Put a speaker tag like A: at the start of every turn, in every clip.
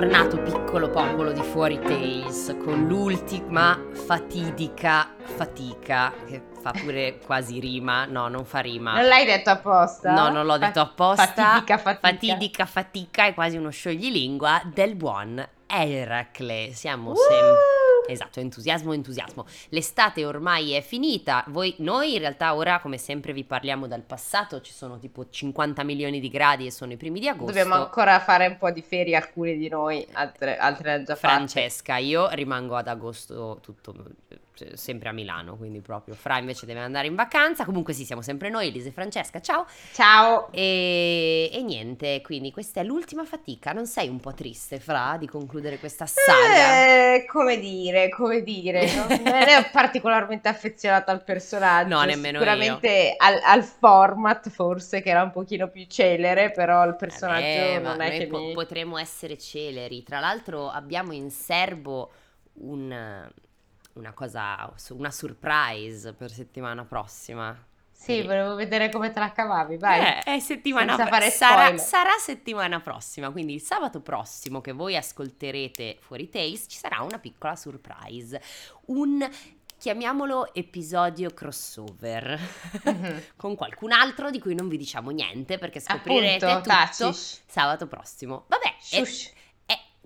A: tornato piccolo popolo di Fuori Tales con l'ultima fatidica fatica che fa pure quasi rima, no non fa rima.
B: Non l'hai detto apposta?
A: No, non l'ho
B: Fa-
A: detto apposta.
B: Fatidica, fatica.
A: Fatidica fatica è quasi uno scioglilingua del buon Eracle. Siamo
B: Uh!
A: Esatto, entusiasmo, entusiasmo. L'estate ormai è finita. Voi, noi in realtà ora, come sempre, vi parliamo dal passato. Ci sono tipo 50 milioni di gradi e sono i primi di agosto.
B: Dobbiamo ancora fare un po' di ferie, alcuni di noi, altre, altre hanno già fatte.
A: Francesca, io rimango ad agosto tutto eh, sempre a Milano, quindi proprio Fra invece deve andare in vacanza. Comunque sì, siamo sempre noi, Elisa e Francesca. Ciao.
B: Ciao!
A: E, e niente, quindi questa è l'ultima fatica. Non sei un po' triste, Fra, di concludere questa saga?
B: Eh, come dire, come dire, non ero particolarmente affezionata al personaggio.
A: No, nemmeno
B: Sicuramente al, al format forse che era un pochino più celere, però il personaggio
A: Eh,
B: non è che
A: po-
B: mi...
A: potremmo essere celeri. Tra l'altro abbiamo in serbo un- una cosa, una surprise per settimana prossima.
B: Sì, volevo vedere come te la cavavi, vai.
A: Eh, è settimana
B: fare
A: sarà, sarà settimana prossima, quindi il sabato prossimo che voi ascolterete fuori Taste ci sarà una piccola surprise, un chiamiamolo episodio crossover
B: Mhm.
A: con qualcun altro di cui non vi diciamo niente perché scoprirete
B: Appunto,
A: tutto
B: taci.
A: sabato prossimo. Vabbè, e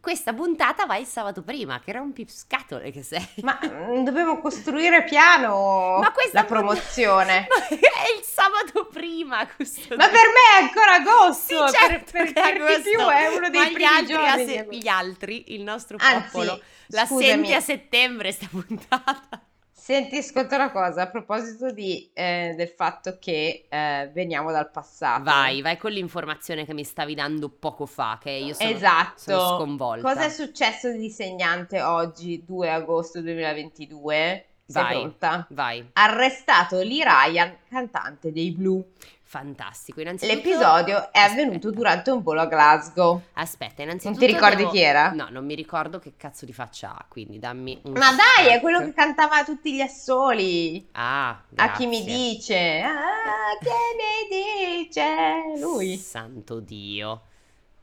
A: questa puntata va il sabato prima, che era un pipscatole che sei.
B: Ma mm, dobbiamo costruire piano
A: Ma questa
B: la promozione.
A: Ma è il sabato prima questo
B: Ma per me è ancora agosto,
A: Sì,
B: per-
A: certo
B: per, per di più è uno dei
A: ma gli
B: primi
A: altri, a
B: giorni.
A: se- gli altri, il nostro
B: Anzi,
A: popolo, la
B: scusami.
A: senti a settembre sta puntata.
B: Senti, ascolta una cosa, a proposito di, eh, del fatto che eh, veniamo dal passato.
A: Vai, vai con l'informazione che mi stavi dando poco fa, che io sono,
B: Esatto.
A: sono sconvolta.
B: Cosa è successo di segnante oggi, 2 agosto 2022? Sei
A: Vai.
B: pronta?
A: Vai,
B: Arrestato Lee Ryan, cantante dei Blue.
A: Fantastico. Innanzitutto...
B: L'episodio è avvenuto
A: Aspetta.
B: durante un volo a Glasgow.
A: Aspetta, innanzitutto...
B: Non ti ricordi
A: devo-
B: chi era?
A: No, non mi ricordo che cazzo di faccia ha, quindi dammi un...
B: Ma dai, è quello che cantava tutti gli assoli.
A: Ah,
B: A chi mi
A: grazie.
B: dice? Ah, che mi dice? Lui.
A: Santo Dio.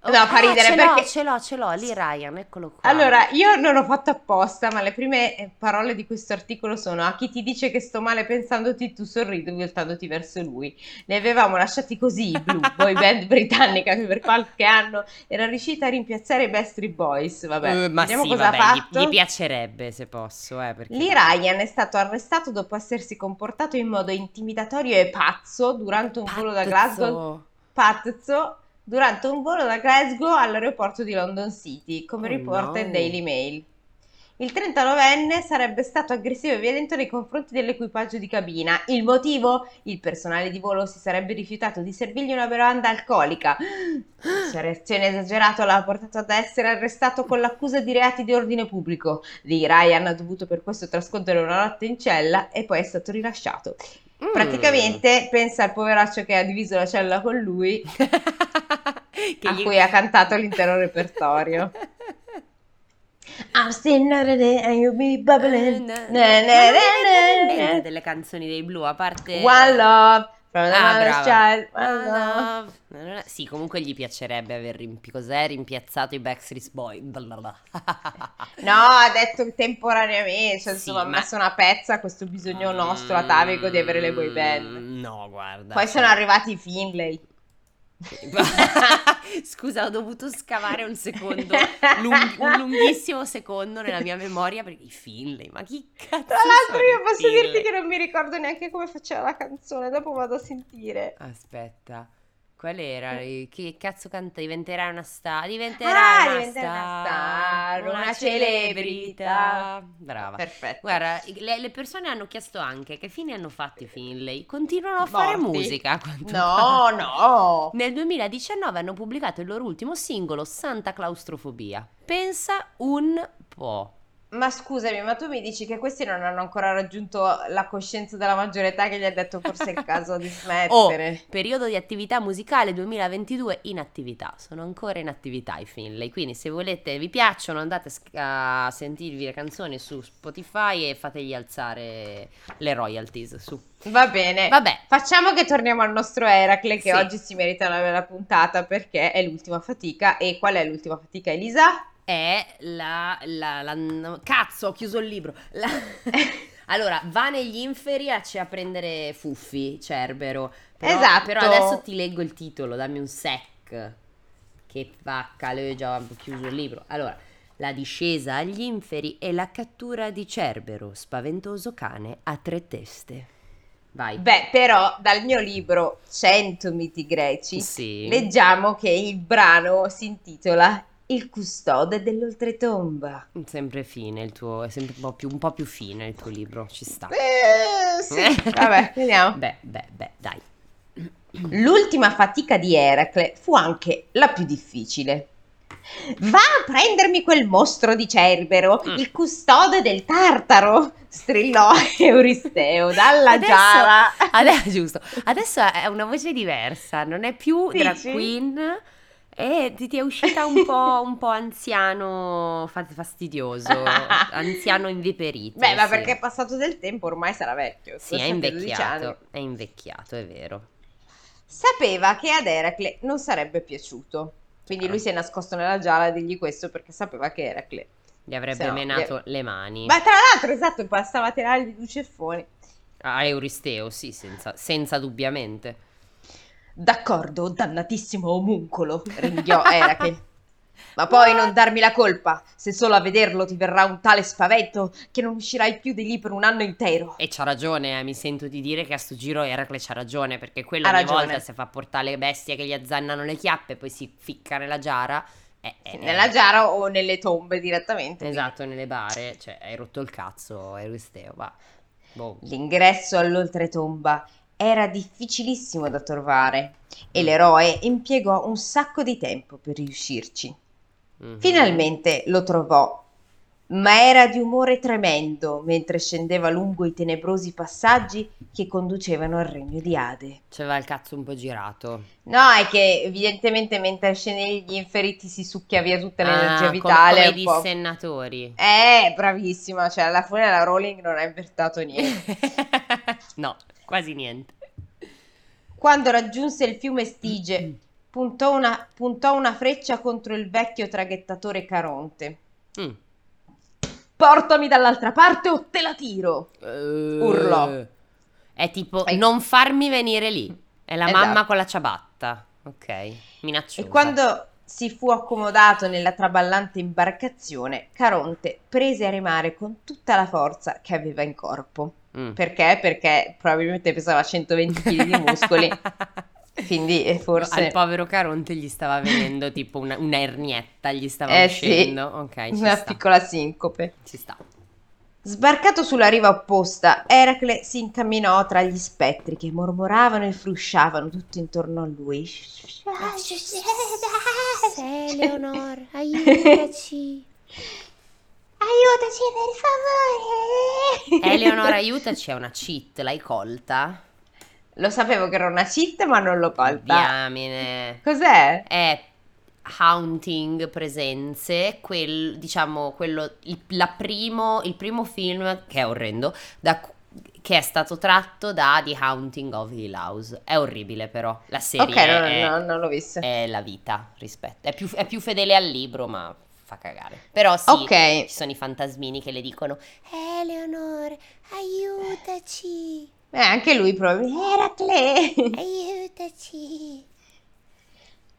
B: No, fa ridere
A: ce l'ho,
B: perché-
A: ce l'ho, ce l'ho, lì Ryan, eccolo qua.
B: Allora, io non l'ho fatto apposta, ma le prime eh, parole di questo articolo sono a chi ti dice che sto male pensandoti, tu sorrido voltandoti verso lui. Ne avevamo lasciati così, i Blue, boy band britannica che per qualche anno era riuscita a rimpiazzare i Backstreet Boys. Vabbè,
A: Eh, ma
B: vediamo
A: sì,
B: cosa
A: vabbè,
B: ha
A: gli-
B: fatto.
A: Gli, piacerebbe se posso, eh, perché...
B: Lee Ryan è stato arrestato dopo essersi comportato in modo intimidatorio e pazzo durante un volo da Glasgow
A: Pazzo.
B: Durante un volo da Glasgow all'aeroporto di London City, come
A: Oh,
B: riporta il
A: no.
B: Daily Mail. Il 39enne sarebbe stato aggressivo e violento nei confronti dell'equipaggio di cabina. Il motivo? Il personale di volo si sarebbe rifiutato di servirgli una bevanda alcolica. La sua reazione esagerata l'ha portato ad essere arrestato con l'accusa di reati di ordine pubblico. Lee Ryan ha dovuto per questo trascorrere una notte in cella e poi è stato rilasciato.
A: Mm.
B: Praticamente pensa al poveraccio che ha diviso la cella con lui a
A: gli-
B: cui ha cantato l'intero repertorio. I'm still not day and you'll be bubbling.
A: Delle canzoni dei blu, a parte...
B: One love from the
A: Ah, brava.
B: child.
A: One
B: One love.
A: No, no, no. Sì, comunque gli piacerebbe aver rimpi- cos'è? rimpiazzato i Backstreet Boys. Blablabla.
B: No, ha detto temporaneamente, cioè,
A: Sì,
B: insomma, ha
A: ma-
B: messo una pezza a questo bisogno nostro atavico di avere le boy band.
A: Mm, No, guarda.
B: Poi sono arrivati i Finlay.
A: Scusa, ho dovuto scavare un secondo, lung- un lunghissimo secondo nella mia memoria perché i Finlay, ma chi cazzo
B: Tra l'altro io posso
A: Finlay?
B: dirti che non mi ricordo neanche come faceva la canzone, dopo vado a sentire.
A: Aspetta, qual era? Che cazzo canta? Diventerai una star, diventerai
B: Ah,
A: una,
B: diventerai una
A: star,
B: star, una celebrità.
A: Brava.
B: Perfetto.
A: Guarda, le, le persone hanno chiesto anche che fine hanno fatto i Finlay. Continuano a fare
B: Morti.
A: musica. a quanto
B: No,
A: pare.
B: no.
A: Nel 2019 hanno pubblicato il loro ultimo singolo, Santa Claustrofobia. Pensa un po'.
B: Ma scusami, ma tu mi dici che questi non hanno ancora raggiunto la coscienza della maggiore età che gli ha detto forse è il caso di
A: Oh,
B: smettere?
A: periodo di attività musicale 2022 in attività. Sono ancora in attività i Finlay. Quindi se volete, vi piacciono, andate a sentirvi le canzoni su Spotify e fategli alzare le royalties su.
B: Va bene.
A: Vabbè,
B: Facciamo che torniamo al nostro Eracle che
A: Sì.
B: oggi si merita una bella puntata perché è l'ultima fatica. E qual è l'ultima fatica, Elisa?
A: È la, la- la- no, Cazzo, ho chiuso il libro. La- allora, va negli inferi a, a prendere Fuffi, Cerbero. Però,
B: Esatto.
A: Però adesso ti leggo il titolo, dammi un sec. Che vacca, le ho già chiuso il libro. Allora, la discesa agli inferi e la cattura di Cerbero, spaventoso cane a tre teste. Vai.
B: Beh, però dal mio libro 100 miti greci
A: Sì.
B: leggiamo che il brano si intitola Il custode dell'oltretomba.
A: Sempre fine il tuo, è sempre un po' più, un po' più fine il tuo libro, ci sta.
B: Eh, sì, vabbè, vediamo.
A: Beh, beh, beh, dai.
B: L'ultima fatica di Eracle fu anche la più difficile. Va a prendermi quel mostro di Cerbero,
A: Mm.
B: il custode del Tartaro, strillò Euristeo dalla
A: Adesso-
B: giara.
A: Adesso, giusto, adesso è una voce diversa, non è più drag
B: Dici?
A: queen e ti, ti è uscita un po', un po' anziano fa- fastidioso, anziano inviperito.
B: Beh, ma
A: sì.
B: perché è passato del tempo, ormai sarà vecchio.
A: Sì, è
B: forse anche 12 anni.
A: invecchiato, è invecchiato, è vero.
B: Sapeva che ad Eracle non sarebbe piaciuto. Quindi lui si è nascosto nella giara a dirgli questo perché sapeva che Eracle.
A: Gli avrebbe
B: no,
A: menato le mani.
B: Ma tra l'altro, esatto, bastava tirargli due ceffoni.
A: A Euristeo, sì, senza, senza dubbiamente.
B: D'accordo, dannatissimo omuncolo, ringhiò Eracle. Ma poi non darmi la colpa, se solo a vederlo ti verrà un tale spavento che non uscirai più di lì per un anno intero.
A: E c'ha ragione, eh, mi sento di dire che a sto giro Eracle c'ha ragione, perché quello
B: Ha
A: ogni
B: ragione.
A: volta si fa portare le bestie che gli azzannano le chiappe, poi si ficca nella giara. eh, eh,
B: Nella giara o nelle tombe direttamente.
A: Esatto, nelle bare, cioè hai rotto il cazzo, Euristeo, va. Boh.
B: L'ingresso all'oltretomba era difficilissimo da trovare e l'eroe impiegò un sacco di tempo per riuscirci.
A: Mhm.
B: Finalmente lo trovò, ma era di umore tremendo mentre scendeva lungo i tenebrosi passaggi che conducevano al regno di Ade.
A: C'aveva il cazzo un po' girato.
B: No, è che evidentemente mentre scendi gli inferi ti si succhia via tutta l'energia
A: Ah, come-
B: vitale.
A: Come, i
B: un po'.
A: dissennatori.
B: Eh, bravissima, cioè alla fine la Rowling non ha invertato niente.
A: no, quasi niente.
B: Quando raggiunse il fiume Stige, puntò una, puntò una freccia contro il vecchio traghettatore Caronte.
A: Mm.
B: Portami dall'altra parte o te la tiro! Urlò.
A: È tipo,
B: E-
A: non farmi venire lì. È la
B: Esatto.
A: mamma con la ciabatta. Ok, minacciosa.
B: E quando si fu accomodato nella traballante imbarcazione, Caronte prese a remare con tutta la forza che aveva in corpo.
A: Mm.
B: Perché? Perché probabilmente pesava 120 kg di muscoli, quindi eh,
A: Al
B: forse
A: povero Caronte gli stava venendo tipo una, una ernietta, gli stava
B: Eh sì.
A: uscendo. Ok, ci
B: una
A: sta.
B: piccola sincope.
A: Ci sta.
B: Sbarcato sulla riva opposta, Eracle si incamminò tra gli spettri che mormoravano e frusciavano tutto intorno a lui.
C: Eleonor, aiutaci.
B: Aiutaci per favore!
A: Eleonora, aiutaci, è una cheat, l'hai colta?
B: Lo sapevo che era una cheat, ma non l'ho colta.
A: Diamine.
B: Cos'è?
A: È Haunting Presenze, quel, diciamo, quello, il, la primo, il primo film, che è orrendo, da che è stato tratto da The Haunting of Hill House. È orribile però, la serie
B: Ok, no,
A: è,
B: no, non l'ho visto.
A: è la vita rispetto, è più, è più fedele al libro, ma fa cagare. Però sì,
B: Ok.
A: ci sono i fantasmini che le dicono
C: Eleonor, aiutaci.
B: Eh, anche lui probabilmente. Eracle!
C: Aiutaci.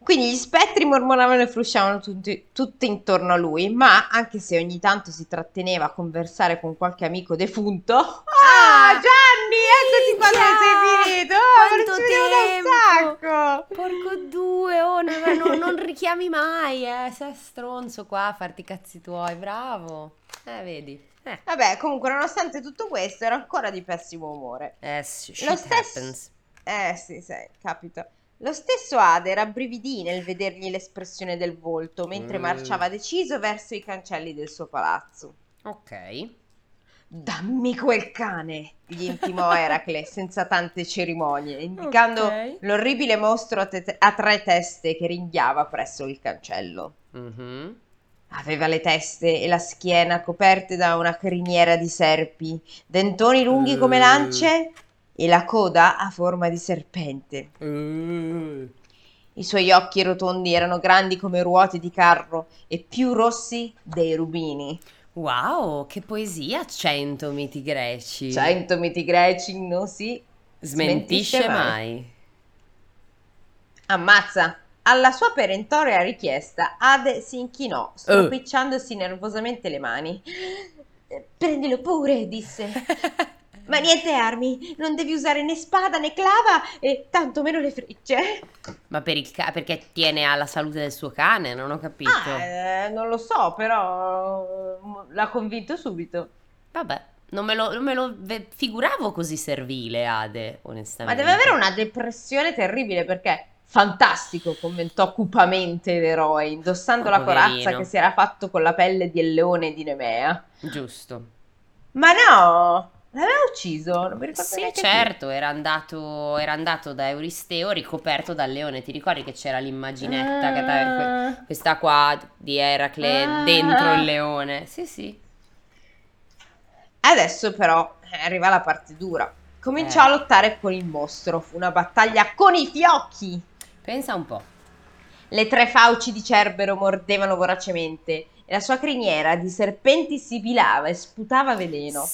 B: Quindi gli spettri mormoravano e frusciavano tutti, tutti intorno a lui, ma anche se ogni tanto si tratteneva a conversare con qualche amico defunto. Ah, Gianni, eccoti quando sei finito! Oh, non
A: Quanto
B: un sacco!
A: Porco due, oh, non, non- non richiami mai, eh, sei stronzo qua a farti i cazzi tuoi, bravo. Eh, vedi. Eh,
B: Vabbè, comunque, nonostante tutto questo, era ancora di pessimo umore.
A: eh, shit
B: Lo stesso-
A: happens.
B: Eh sì, sì, capita. Lo stesso Ade rabbrividì nel vedergli l'espressione del volto mentre
A: Mm.
B: marciava deciso verso i cancelli del suo palazzo.
A: Ok.
B: Dammi quel cane, gli intimò Eracle senza tante cerimonie, indicando
A: Ok.
B: l'orribile mostro a, te- a tre teste che ringhiava presso il cancello.
A: Mhm.
B: Aveva le teste e la schiena coperte da una criniera di serpi, dentoni lunghi come
A: Eh.
B: lance e la coda a forma di serpente.
A: Uh.
B: I suoi occhi rotondi erano grandi come ruote di carro e più rossi dei rubini.
A: Wow, che poesia, cento miti greci.
B: Cento miti greci non si
A: Smentisce
B: smentisce
A: mai.
B: Ammazza! Alla sua perentoria richiesta, Ade si inchinò, stropicciandosi nervosamente le mani. "Eh, Prendilo pure, disse. Ma niente armi, non devi usare né spada né clava e tantomeno le frecce.
A: Ma per il ca- perché tiene alla salute del suo cane, non ho capito.
B: Ah, eh, non lo so, però mm, l'ha convinto subito.
A: Vabbè, non me lo, non me lo figuravo così servile, Ade,
B: Ma
A: onestamente.
B: deve avere una depressione terribile perché fantastico, commentò cupamente l'eroe, indossando
A: Oh,
B: la corazza
A: poverino.
B: che si era fatto con la pelle del leone di Nemea.
A: Giusto.
B: Ma no, l'aveva ucciso, non mi ricordo
A: Sì, certo, era andato, era andato da Euristeo ricoperto dal leone. Ti ricordi che c'era l'immaginetta, che
B: Ah.
A: questa qua di Eracle
B: Ah.
A: dentro il leone? Sì, sì.
B: Adesso però eh, arriva la parte dura. Cominciò
A: Eh.
B: a lottare con il mostro, fu una battaglia con i fiocchi.
A: Pensa un po'.
B: Le tre fauci di Cerbero mordevano voracemente e la sua criniera di serpenti sibilava e sputava veleno.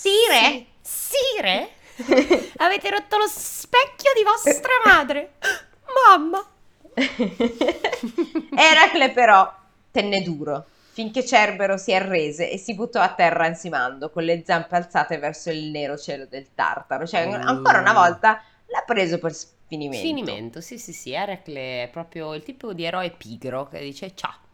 A: Sire? Sire? Avete rotto lo specchio di vostra madre. Mamma.
B: Eracle però tenne duro finché Cerbero si arrese e si buttò a terra ansimando con le zampe alzate verso il nero cielo del Tartaro. Cioè,
A: Uh.
B: ancora una volta l'ha preso per sfinimento.
A: Finimento, sì, sì, sì. Eracle è proprio il tipo di eroe pigro che dice ciao.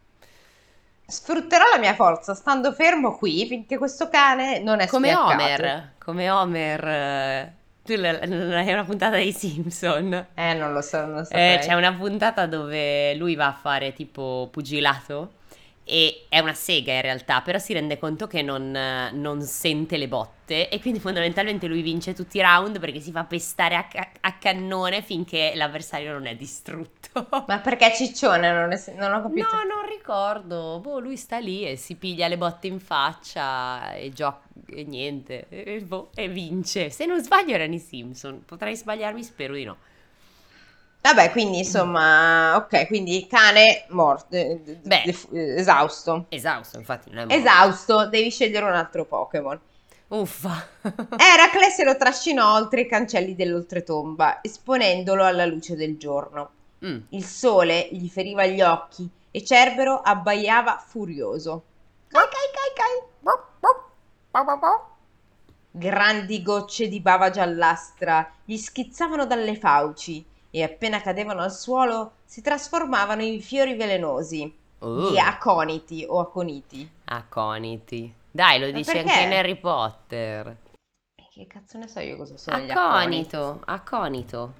B: Sfrutterò la mia forza stando fermo qui finché questo cane non è
A: Come
B: spiaccato.
A: Homer, come Homer. eh, Tu hai una puntata dei Simpson.
B: Eh, non lo so, non lo so.
A: Eh, c'è una puntata dove lui va a fare tipo pugilato e è una sega in realtà, però si rende conto che non, non sente le botte e quindi fondamentalmente lui vince tutti i round perché si fa pestare a, ca- a cannone finché l'avversario non è distrutto.
B: Ma perché ciccione? Non, è- non ho capito.
A: No, non ricordo. Boh, lui sta lì e si piglia le botte in faccia e gioca e niente. E, boh, e vince. Se non sbaglio erano i Simpson. Potrei sbagliarmi, spero di no.
B: Vabbè, quindi insomma, ok, quindi cane morto, eh,
A: Beh.
B: def- eh, esausto.
A: Esausto, infatti, non è morto.
B: Esausto, devi scegliere un altro Pokémon.
A: Uffa.
B: Eracle se lo trascinò oltre i cancelli dell'oltretomba, esponendolo alla luce del giorno.
A: Mm.
B: Il sole gli feriva gli occhi e Cerbero abbaiava furioso. Cai, cai, cai, cai. Grandi gocce di bava giallastra gli schizzavano dalle fauci e appena cadevano al suolo si trasformavano in fiori velenosi,
A: Uh,
B: di aconiti o aconiti.
A: aconiti. Dai, lo
B: Ma
A: dice
B: perché?
A: anche in Harry Potter.
B: Che cazzo ne so io cosa sono?
A: Aconito, aconito.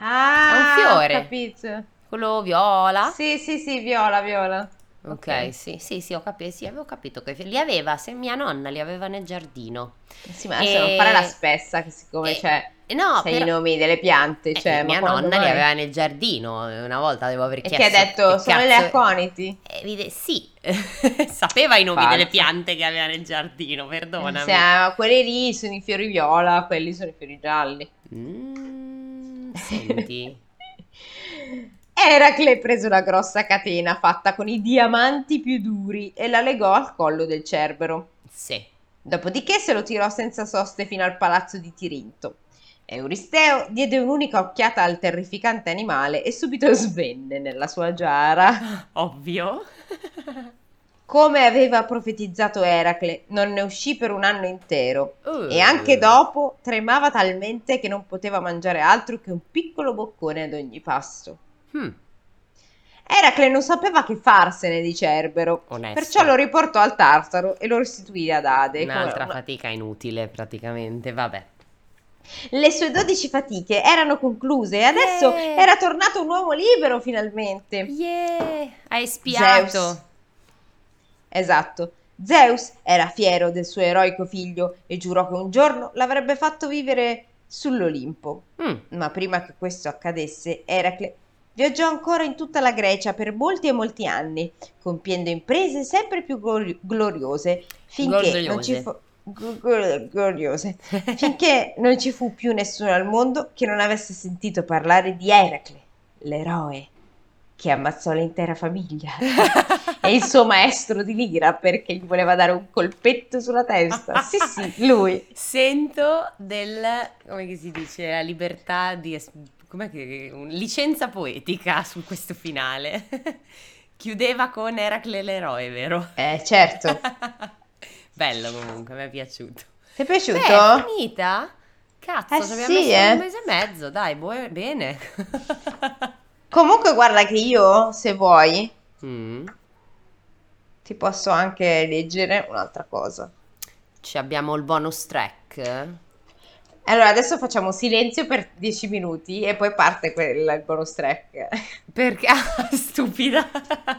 B: Ah,
A: È un fiore.
B: capito.
A: Quello viola.
B: Sì, sì, sì, viola, viola.
A: Ok,
B: Ok.
A: sì, sì, sì, ho capito, sì, avevo capito che li aveva, se mia nonna li aveva nel giardino.
B: Sì, ma adesso non fare la spessa, che siccome
A: e-
B: c'è
A: Eh, No,
B: sei
A: però...
B: i nomi delle piante,
A: eh,
B: cioè,
A: mia nonna li
B: mai?
A: aveva nel giardino, eh, una volta devo aver
B: E
A: chiesto
B: che ha detto, sono le
A: cazzo-
B: aconiti?
A: Eh, vide- sì, sapeva i nomi
B: Falso.
A: delle piante che aveva nel giardino, perdonami.
B: Ah, quelli lì sono i fiori viola, quelli sono i fiori gialli.
A: Mm, senti,
B: Eracle prese una grossa catena fatta con i diamanti più duri e la legò al collo del Cerbero.
A: sì.
B: Dopodiché se lo tirò senza soste fino al palazzo di Tirinto. Euristeo diede un'unica occhiata al terrificante animale e subito svenne nella sua giara.
A: Ovvio.
B: Come aveva profetizzato Eracle, non ne uscì per un anno intero
A: Uh.
B: e anche dopo tremava talmente che non poteva mangiare altro che un piccolo boccone ad ogni pasto.
A: Hmm,
B: Eracle non sapeva che farsene di Cerbero,
A: onesto.
B: perciò lo riportò al Tartaro e lo restituì ad Ade.
A: Un'altra
B: una-
A: fatica inutile praticamente, vabbè.
B: Le sue dodici fatiche erano concluse e adesso
A: Yeah.
B: era tornato un uomo libero finalmente.
A: Yeah, hai spiato.
B: Zeus. Esatto. Zeus era fiero del suo eroico figlio e giurò che un giorno l'avrebbe fatto vivere sull'Olimpo.
A: Mm,
B: Ma prima che questo accadesse, Eracle viaggiò ancora in tutta la Grecia per molti e molti anni, compiendo imprese sempre più glori- gloriose, finché non ci,
A: Gloriose.
B: fo- gloriose, finché non ci fu più nessuno al mondo che non avesse sentito parlare di Eracle, l'eroe che ammazzò l'intera famiglia e il suo maestro di lira perché gli voleva dare un colpetto sulla testa. Sì, sì, lui.
A: Sento del, come si dice, la libertà di... com'è che... licenza poetica su questo finale. Chiudeva con Eracle l'eroe, vero?
B: Eh, certo.
A: Bello comunque, mi è piaciuto.
B: Ti è piaciuto?
A: Beh, è finita? Cazzo,
B: Eh
A: ci abbiamo
B: sì,
A: messo
B: eh.
A: un mese e mezzo, dai, buo- bene.
B: Comunque guarda che io, se vuoi,
A: Mm.
B: ti posso anche leggere un'altra cosa.
A: Ci abbiamo il bonus track.
B: Allora, adesso facciamo silenzio per 10 minuti e poi parte quel, il bonus track.
A: Perché? Ah, stupida.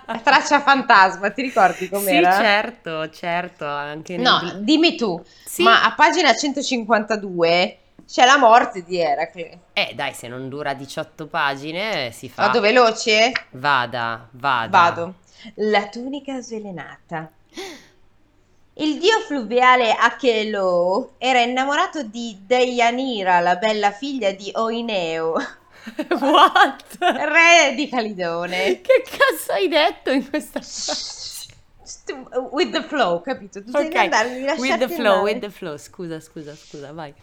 B: La traccia fantasma, ti ricordi com'era?
A: Sì, certo, certo, anche nel-
B: No, dimmi tu,
A: Sì.
B: ma a pagina 152 c'è la morte di Eracle.
A: Eh, dai, se non dura 18 pagine si fa.
B: Vado veloce?
A: Vada, vada.
B: Vado. La tunica svelenata. Il dio fluviale Achelo era innamorato di Deianira, la bella figlia di Oineo,
A: What?
B: re di Calidone.
A: Che cazzo hai detto in questa
B: St- With the flow, capito? Tu devi
A: Ok,
B: andare, devi
A: with the flow,
B: andare.
A: with the flow. Scusa, scusa, scusa, vai.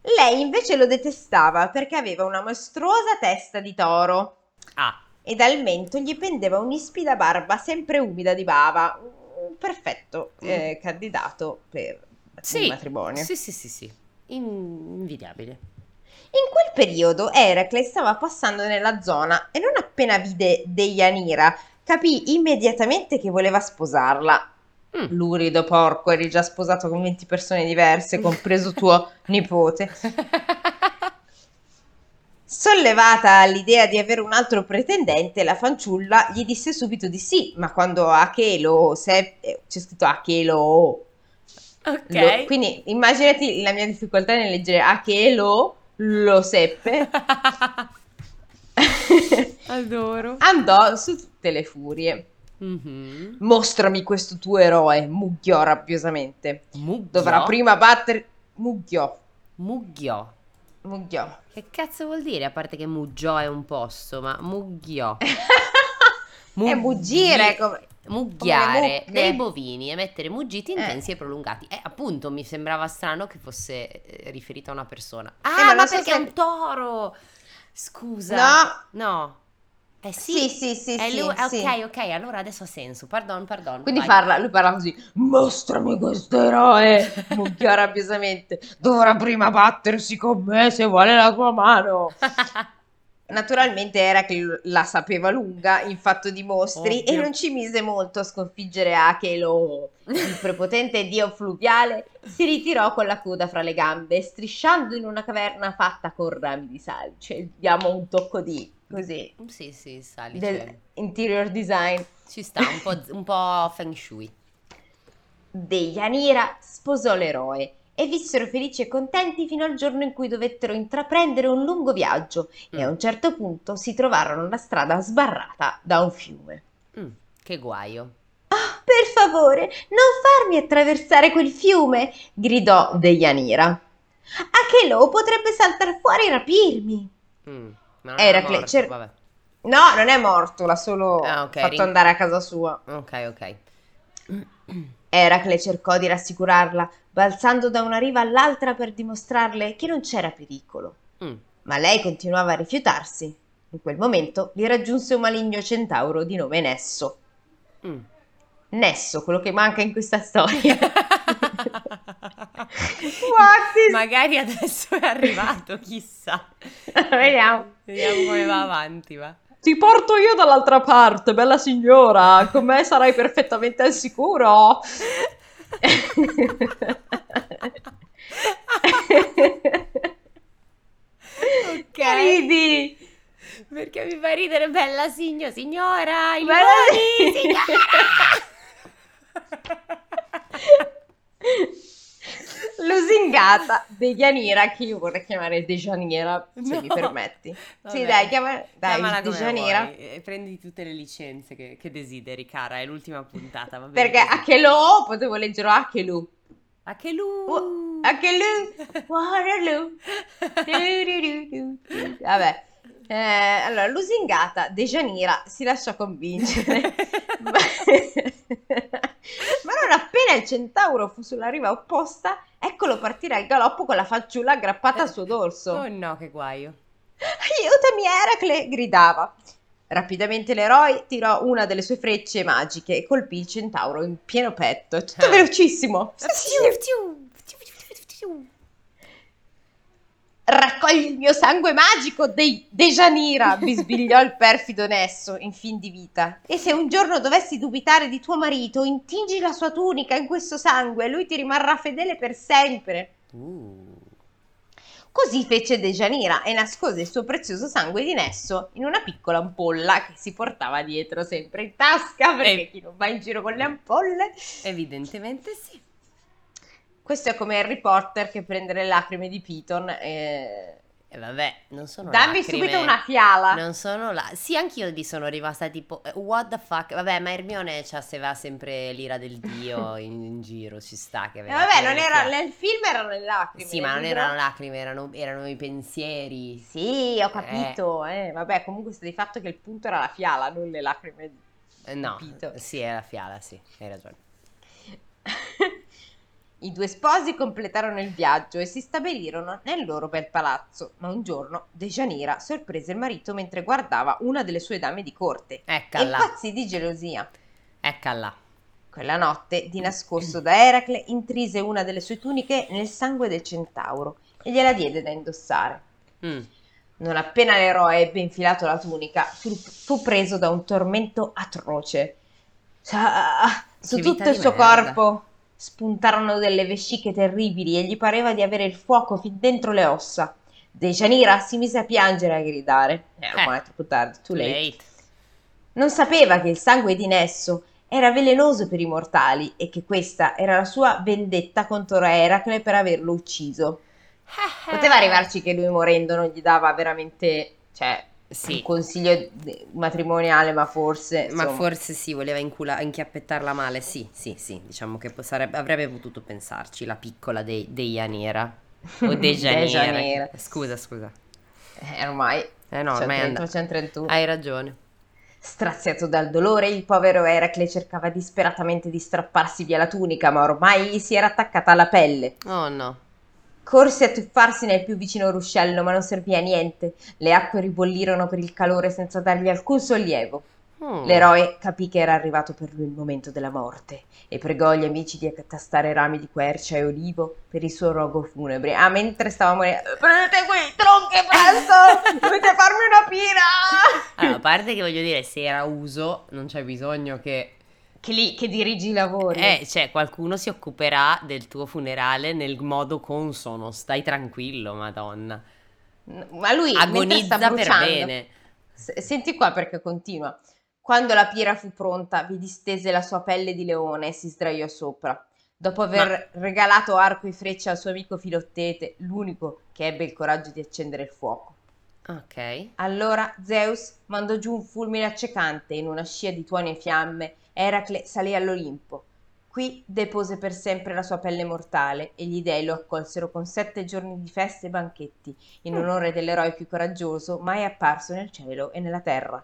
B: Lei invece lo detestava perché aveva una mostruosa testa di toro
A: Ah,
B: e dal mento gli pendeva un'ispida barba sempre umida di bava. Un perfetto eh, candidato per
A: sì.
B: il matrimonio.
A: Sì, sì, sì, sì. In- Invidiabile.
B: In quel periodo Eracle stava passando nella zona e non appena vide Deianira capì immediatamente che voleva sposarla.
A: Mm.
B: Lurido porco, eri già sposato con 20 persone diverse, compreso tuo nipote. Sollevata all'idea di avere un altro pretendente, la fanciulla gli disse subito di sì, ma quando Achelo, se, eh, c'è scritto Achelo,
A: ok.
B: lo- quindi immaginati la mia difficoltà nel leggere Achelo, lo seppe,
A: Adoro.
B: andò su tutte le furie.
A: Mhm.
B: Mostrami questo tuo eroe, mugghiò rabbiosamente.
A: Mugghiò?
B: Dovrà prima battere... Mugghiò,
A: Mugghiò.
B: Mugghiò.
A: Che cazzo vuol dire? A parte che Muggio è un posto, ma Mugghiò.
B: È
A: Muggi-
B: muggire, come...
A: Muggiare dei bovini e mettere muggiti
B: Eh.
A: intensi e prolungati. E appunto mi sembrava strano che fosse eh, riferito a una persona.
B: Eh,
A: Ah,
B: ma
A: ma,
B: non so
A: perché
B: se-
A: è un toro! Scusa.
B: No,
A: No. Eh
B: sì,
A: sì.
B: sì, sì,
A: È
B: sì,
A: lui- eh,
B: sì.
A: Ok, ok, allora adesso ha senso. Pardon, pardon.
B: Quindi
A: vai.
B: parla, lui parla così, mostrami questo eroe, mucchiò rabbiosamente, dovrà prima battersi con me se vuole la tua mano. Naturalmente Eracle la sapeva lunga in fatto di mostri
A: Ovvio.
B: e non ci mise molto a sconfiggere Achelo. Il prepotente dio fluviale si ritirò con la coda fra le gambe, strisciando in una caverna fatta con rami di salce. Diamo un tocco di così
A: Sì, sì, salice.
B: del interior design.
A: Ci sta, un po', un po' feng shui.
B: Deianira sposò l'eroe e vissero felici e contenti fino al giorno in cui dovettero intraprendere un lungo viaggio e a
A: Mm.
B: un certo punto si trovarono la strada sbarrata da un fiume.
A: Mm, che guaio.
B: Ah, per favore, non farmi attraversare quel fiume! gridò Deianira. Achelo potrebbe saltare fuori e rapirmi.
A: Mm, ma non
B: Era
A: era morto,
B: cer-
A: vabbè.
B: No, non è morto, l'ha solo
A: Ah, ok,
B: fatto
A: rin-
B: andare a casa sua.
A: Ok, ok.
B: Eracle cercò di rassicurarla, balzando da una riva all'altra per dimostrarle che non c'era pericolo.
A: Mm.
B: Ma lei continuava a rifiutarsi. In quel momento li raggiunse un maligno centauro di nome Nesso.
A: Mm.
B: Nesso, quello che manca in questa storia. What
A: Magari adesso è arrivato, chissà.
B: Vediamo.
A: Vediamo come va avanti, va.
B: Ti porto io dall'altra parte, bella signora. Con me sarai perfettamente al sicuro.
A: Ok.
B: Ridi?
A: Perché mi fa ridere bella signo, signora, i
B: Bella-
A: buoni, signora.
B: Lusingata Deianira, che io vorrei chiamare Dejaniera, se
A: No.
B: mi permetti.
A: Vabbè.
B: Sì, dai, chiama, dai
A: Chiamala come
B: Dejaniera.
A: vuoi e prendi tutte le licenze che, che desideri, cara, è l'ultima puntata, va bene
B: Perché
A: così.
B: Achelo potevo leggerlo Achelu.
A: Anche lui.
B: Oh, anche lui. Waterloo. Du, du, du. Vabbè. Eh, allora, lusingata, Dejanira si lasciò convincere. Appena il centauro fu sulla riva opposta, eccolo partire al galoppo con la fanciulla aggrappata al suo dorso.
A: Oh no, che guaio.
B: Aiutami, Eracle! gridava. Rapidamente l'eroe tirò una delle sue frecce magiche e colpì il centauro in pieno petto. Tutto
A: Ah.
B: velocissimo. Raccogli il mio sangue magico, dei Dejanira, bisbigliò il perfido Nesso, in fin di vita. E se un giorno dovessi dubitare di tuo marito, intingi la sua tunica in questo sangue e lui ti rimarrà fedele per sempre.
A: Uh.
B: Così fece Dejanira e nascose il suo prezioso sangue di Nesso in una piccola ampolla che si portava dietro sempre in tasca, perché
A: E-
B: chi non va in giro con le ampolle.
A: Evidentemente sì.
B: Questo è come Harry Potter che prende le lacrime di Piton e...
A: E vabbè, non sono
B: Dammi
A: lacrime.
B: subito una fiala.
A: Non sono là. Sì, anch'io gli sono rimasta tipo, eh, what the fuck? Vabbè, ma Hermione c'ha se va sempre l'ira del dio in, in giro, ci sta che
B: E
A: aveva
B: vabbè, non era, nel film erano le lacrime.
A: Sì, ma non
B: libro-
A: erano lacrime, erano, erano i pensieri.
B: Sì, ho capito. Eh. Vabbè, comunque sta di fatto che il punto era la fiala, non le lacrime.
A: Eh, no,
B: Capito.
A: sì, è la fiala, sì, hai ragione.
B: I due sposi completarono il viaggio e si stabilirono nel loro bel palazzo, ma un giorno Dejanira sorprese il marito mentre guardava una delle sue dame di corte e
A: Eccola,
B: impazzì di gelosia.
A: eccola.
B: Quella notte, di nascosto da Eracle, intrise una delle sue tuniche nel sangue del centauro e gliela diede da indossare.
A: Mm.
B: Non appena l'eroe ebbe infilato la tunica, fu, preso da un tormento atroce. Ah, su tutto il suo
A: merda.
B: corpo spuntarono delle vesciche terribili e gli pareva di avere il fuoco fin dentro le ossa. Dejanira si mise a piangere e a gridare. Eh, ormai è troppo tardi, too late.
A: Late.
B: Non sapeva che il sangue di Nesso era velenoso per i mortali e che questa era la sua vendetta contro Eracle per averlo ucciso. Poteva arrivarci che lui morendo non gli dava veramente, cioè,
A: Sì.
B: un consiglio matrimoniale, ma forse,
A: Ma
B: insomma,
A: forse sì, voleva incula- inchiappettarla male. Sì, sì, sì. Diciamo che sarebbe- avrebbe potuto pensarci la piccola dei, dei Yanira. O
B: Dejanira.
A: Janiera. Scusa, scusa.
B: eh, ormai
A: Eh no,
B: c'è
A: ormai è
B: 30,
A: andato.
B: 131.
A: Hai ragione.
B: Straziato dal dolore, il povero Eracle cercava disperatamente di strapparsi via la tunica, ma ormai gli si era attaccata alla pelle.
A: Oh no.
B: Corse a tuffarsi nel più vicino ruscello, ma non servì a niente. Le acque ribollirono per il calore senza dargli alcun sollievo.
A: Mm.
B: L'eroe capì che era arrivato per lui il momento della morte e pregò gli amici di accatastare rami di quercia e olivo per il suo rogo funebre. Ah, mentre stava morendo, prendete quei tronchi presto! Dovete farmi una pira!
A: Allora, a parte che voglio dire, se era uso, non c'è bisogno che...
B: Che lì, che dirigi i lavori.
A: Eh, cioè, qualcuno si occuperà del tuo funerale nel modo consono. Stai tranquillo, madonna.
B: Ma lui
A: Agonizza
B: sta
A: per
B: bruciando,
A: bene.
B: S- Senti qua perché continua. Quando la pira fu pronta, vi distese la sua pelle di leone e si sdraiò sopra. Dopo aver regalato arco e freccia al suo amico Filottete, l'unico che ebbe il coraggio di accendere il fuoco.
A: Ok.
B: Allora Zeus mandò giù un fulmine accecante in una scia di tuoni e fiamme Eracle salì all'Olimpo. Qui depose per sempre la sua pelle mortale e gli dei lo accolsero con sette giorni di feste e banchetti in onore dell'eroe più coraggioso mai apparso nel cielo e nella terra.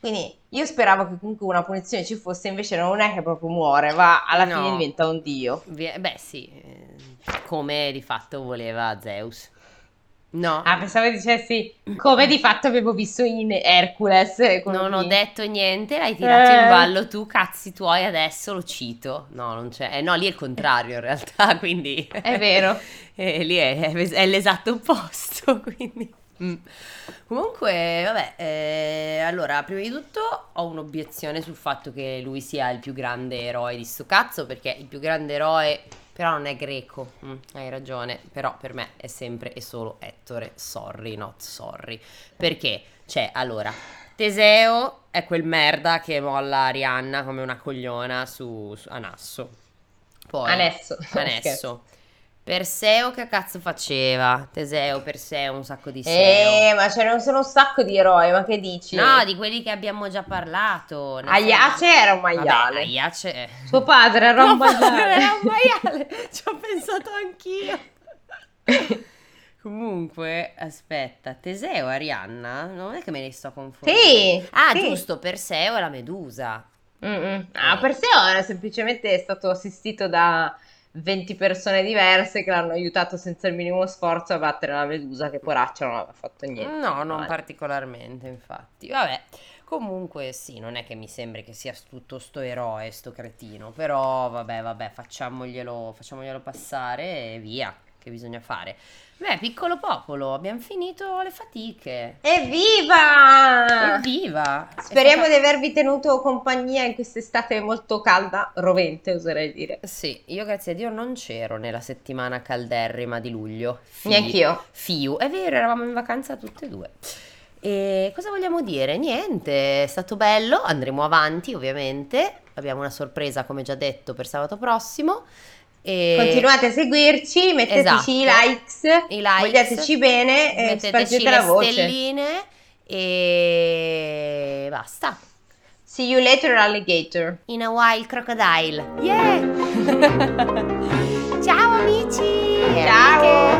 B: Quindi io speravo che comunque una punizione ci fosse, invece non è che proprio muore, va alla
A: No.
B: fine diventa un dio.
A: Beh, sì. eh, Come di fatto voleva Zeus. No.
B: Ah, pensavo dicessi come di fatto avevo visto in Hercules. eh,
A: Non ho detto niente, l'hai tirato
B: Eh.
A: in ballo tu, cazzi tuoi, adesso lo cito. No, non c'è. Eh, no, lì è il contrario in realtà, quindi...
B: È vero.
A: Eh, lì è, è l'esatto opposto, quindi... Mm. Comunque, vabbè, eh, allora, prima di tutto ho un'obiezione sul fatto che lui sia il più grande eroe di sto cazzo, perché il più grande eroe però non è greco, Mm, hai ragione, però per me è sempre e solo Ettore, sorry, not sorry. Perché? Cioè, allora, Teseo è quel merda che molla Arianna come una cogliona su, su Anasso. Poi,
B: Anesso.
A: Anesso. Perseo che cazzo faceva? Teseo, Perseo, un sacco di Seo.
B: Eh, ma ce ne sono un sacco di eroi, ma che dici?
A: No, di quelli che abbiamo già parlato. ne
B: Aiace
A: so-
B: era un
A: Vabbè,
B: maiale.
A: Aiace...
B: Suo padre era un
A: Tuo padre
B: maiale.
A: era un maiale. Ci ho pensato anch'io. Comunque, aspetta, Teseo Arianna? Non è che me li sto confondendo.
B: Sì,
A: Ah,
B: sì.
A: giusto, Perseo e la Medusa.
B: Mm-mm. Ah, Perseo era semplicemente stato assistito da 20 persone diverse che l'hanno aiutato senza il minimo sforzo a battere la Medusa, che poraccia non aveva fatto niente.
A: No, non
B: Vabbè.
A: particolarmente, infatti. Vabbè, comunque sì, non è che mi sembri che sia tutto sto eroe, sto cretino, però vabbè, vabbè, facciamoglielo, facciamoglielo passare e via, che bisogna fare. Beh, piccolo popolo, abbiamo finito le fatiche.
B: Evviva!
A: Evviva!
B: Speriamo
A: stata-
B: di avervi tenuto compagnia in quest'estate molto calda, rovente, oserei dire.
A: Sì, io grazie a Dio non c'ero nella settimana calderrima di luglio. Fi-
B: Neanch'io.
A: Fiu, è vero, eravamo in vacanza tutte e due. E cosa vogliamo dire? Niente, è stato bello, andremo avanti ovviamente. Abbiamo una sorpresa, come già detto, per sabato prossimo. E...
B: Continuate a seguirci, metteteci
A: esatto.
B: i, likes,
A: i likes,
B: vogliateci bene,
A: metteteci le
B: la voce.
A: stelline e basta.
B: See you later alligator.
A: In a while crocodile. Yeah! Ciao amici! Ciao!